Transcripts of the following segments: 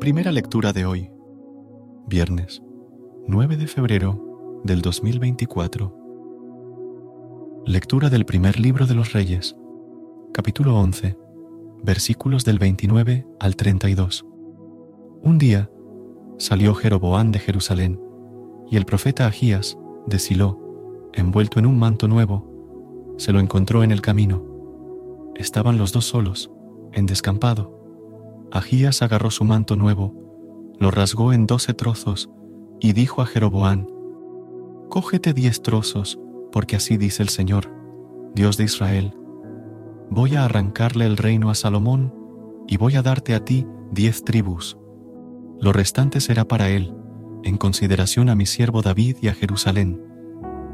Primera lectura de hoy, viernes 9 de febrero del 2024. Lectura del primer libro de los Reyes, capítulo 11, versículos del 29 al 32. Un día salió Jeroboán de Jerusalén y el profeta Agías de Silo, envuelto en un manto nuevo, se lo encontró en el camino. Estaban los dos solos, en descampado Agías agarró su manto nuevo, lo rasgó en doce trozos y dijo a Jeroboán, Cógete diez trozos, porque así dice el Señor, Dios de Israel, voy a arrancarle el reino a Salomón y voy a darte a ti diez tribus. Lo restante será para él, en consideración a mi siervo David y a Jerusalén,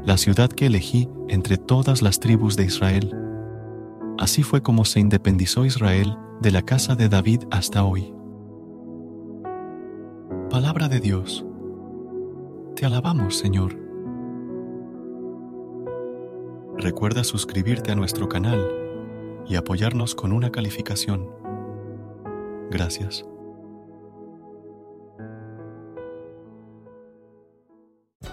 la ciudad que elegí entre todas las tribus de Israel. Así fue como se independizó Israel de la casa de David hasta hoy. Palabra de Dios. Te alabamos, Señor. Recuerda suscribirte a nuestro canal y apoyarnos con una calificación. Gracias.